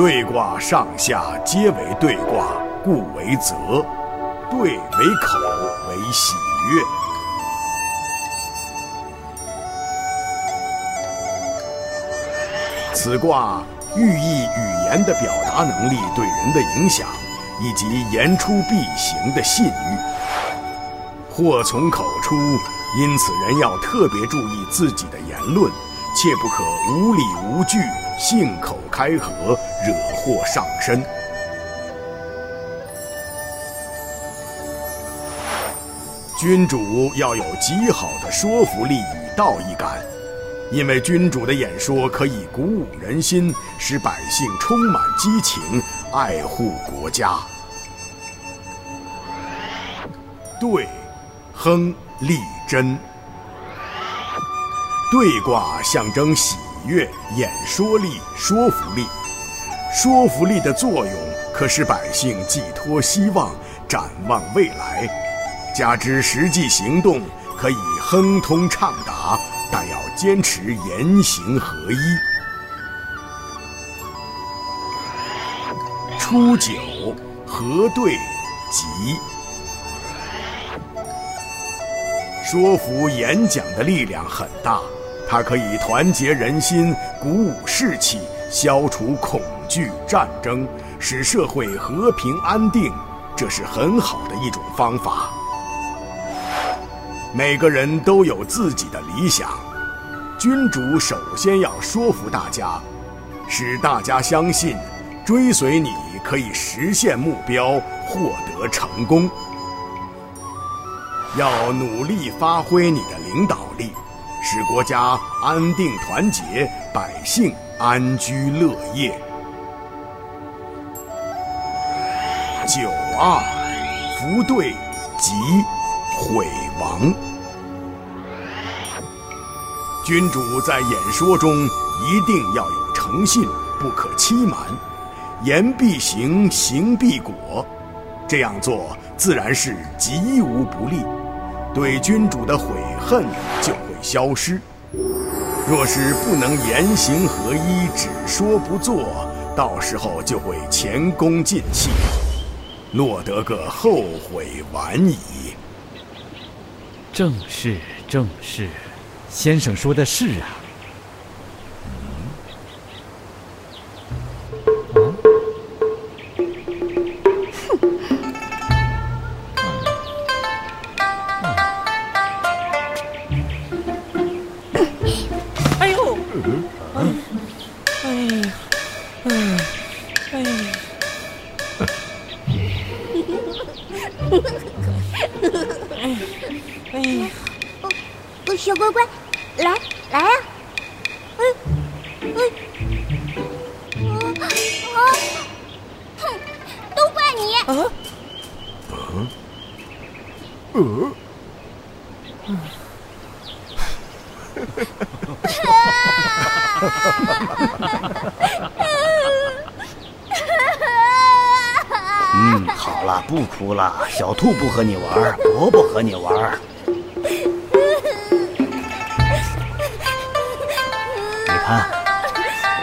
兑卦上下皆为兑卦，故为泽。兑为口，为喜悦。此卦寓意语言的表达能力对人的影响，以及言出必行的信誉。祸从口出，因此人要特别注意自己的言论，切不可无理无据、信口开河，惹祸上身。君主要有极好的说服力与道义感，因为君主的演说可以鼓舞人心，使百姓充满激情，爱护国家。对，亨利贞。对卦象征喜悦、演说力、说服力。说服力的作用可使百姓寄托希望，展望未来。加之实际行动可以亨通畅达，但要坚持言行合一。初九，核对吉。说服演讲的力量很大，它可以团结人心，鼓舞士气，消除恐惧、战争，使社会和平安定，这是很好的一种方法。每个人都有自己的理想，君主首先要说服大家，使大家相信，追随你可以实现目标，获得成功。要努力发挥你的领导力，使国家安定团结，百姓安居乐业。九二，福对吉。毁亡。君主在演说中一定要有诚信，不可欺瞒，言必行，行必果。这样做自然是极无不利，对君主的悔恨就消失。若是不能言行合一，只说不做，到时候就会前功尽弃，落得个后悔晚矣。正是，正是，先生说的是啊。嗯，好了，不哭了。小兔不和你玩，伯伯和你玩。你看，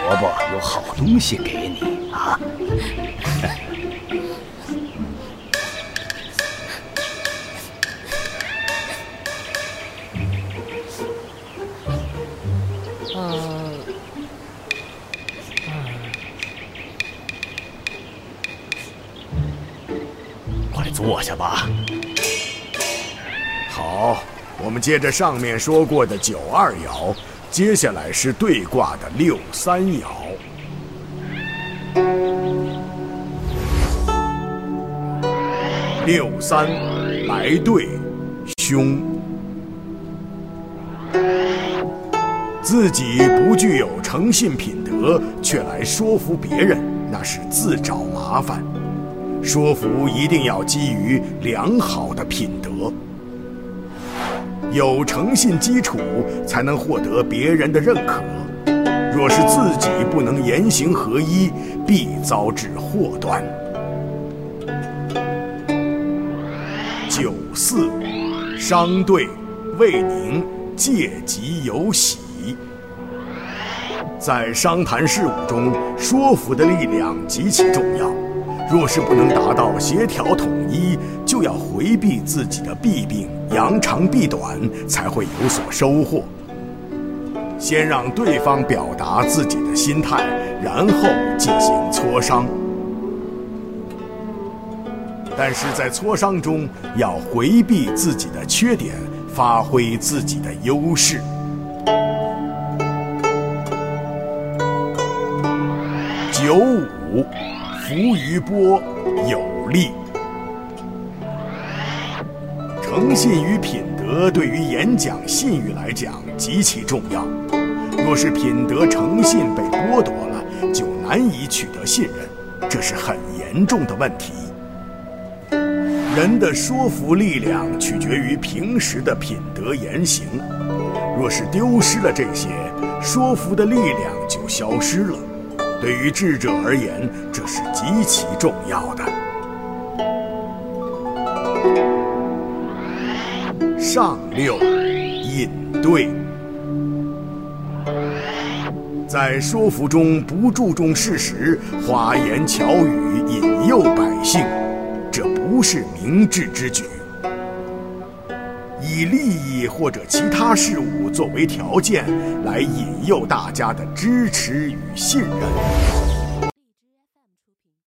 伯伯有好东西给你啊。坐下吧。好，我们接着上面说过的九二爻，接下来是对卦的六三爻。六三来对，凶。自己不具有诚信品德，却来说服别人，那是自找麻烦。说服一定要基于良好的品德，有诚信基础，才能获得别人的认可。若是自己不能言行合一，必遭致祸端。九四，商队，未宁，借吉有喜。在商谈事务中，说服的力量极其重要。若是不能达到协调统一，就要回避自己的弊病，扬长避短，才会有所收获。先让对方表达自己的心态，然后进行磋商。但是在磋商中，要回避自己的缺点，发挥自己的优势。九五，浮于波，有力。诚信与品德对于演讲信誉来讲极其重要。若是品德诚信被剥夺了，就难以取得信任，这是很严重的问题。人的说服力量取决于平时的品德言行，若是丢失了这些，说服的力量就消失了。对于智者而言，这是极其重要的。上六，引对，在说服中不注重事实，花言巧语引诱百姓，这不是明智之举。以利益或者其他事物作为条件，来引诱大家的支持与信任。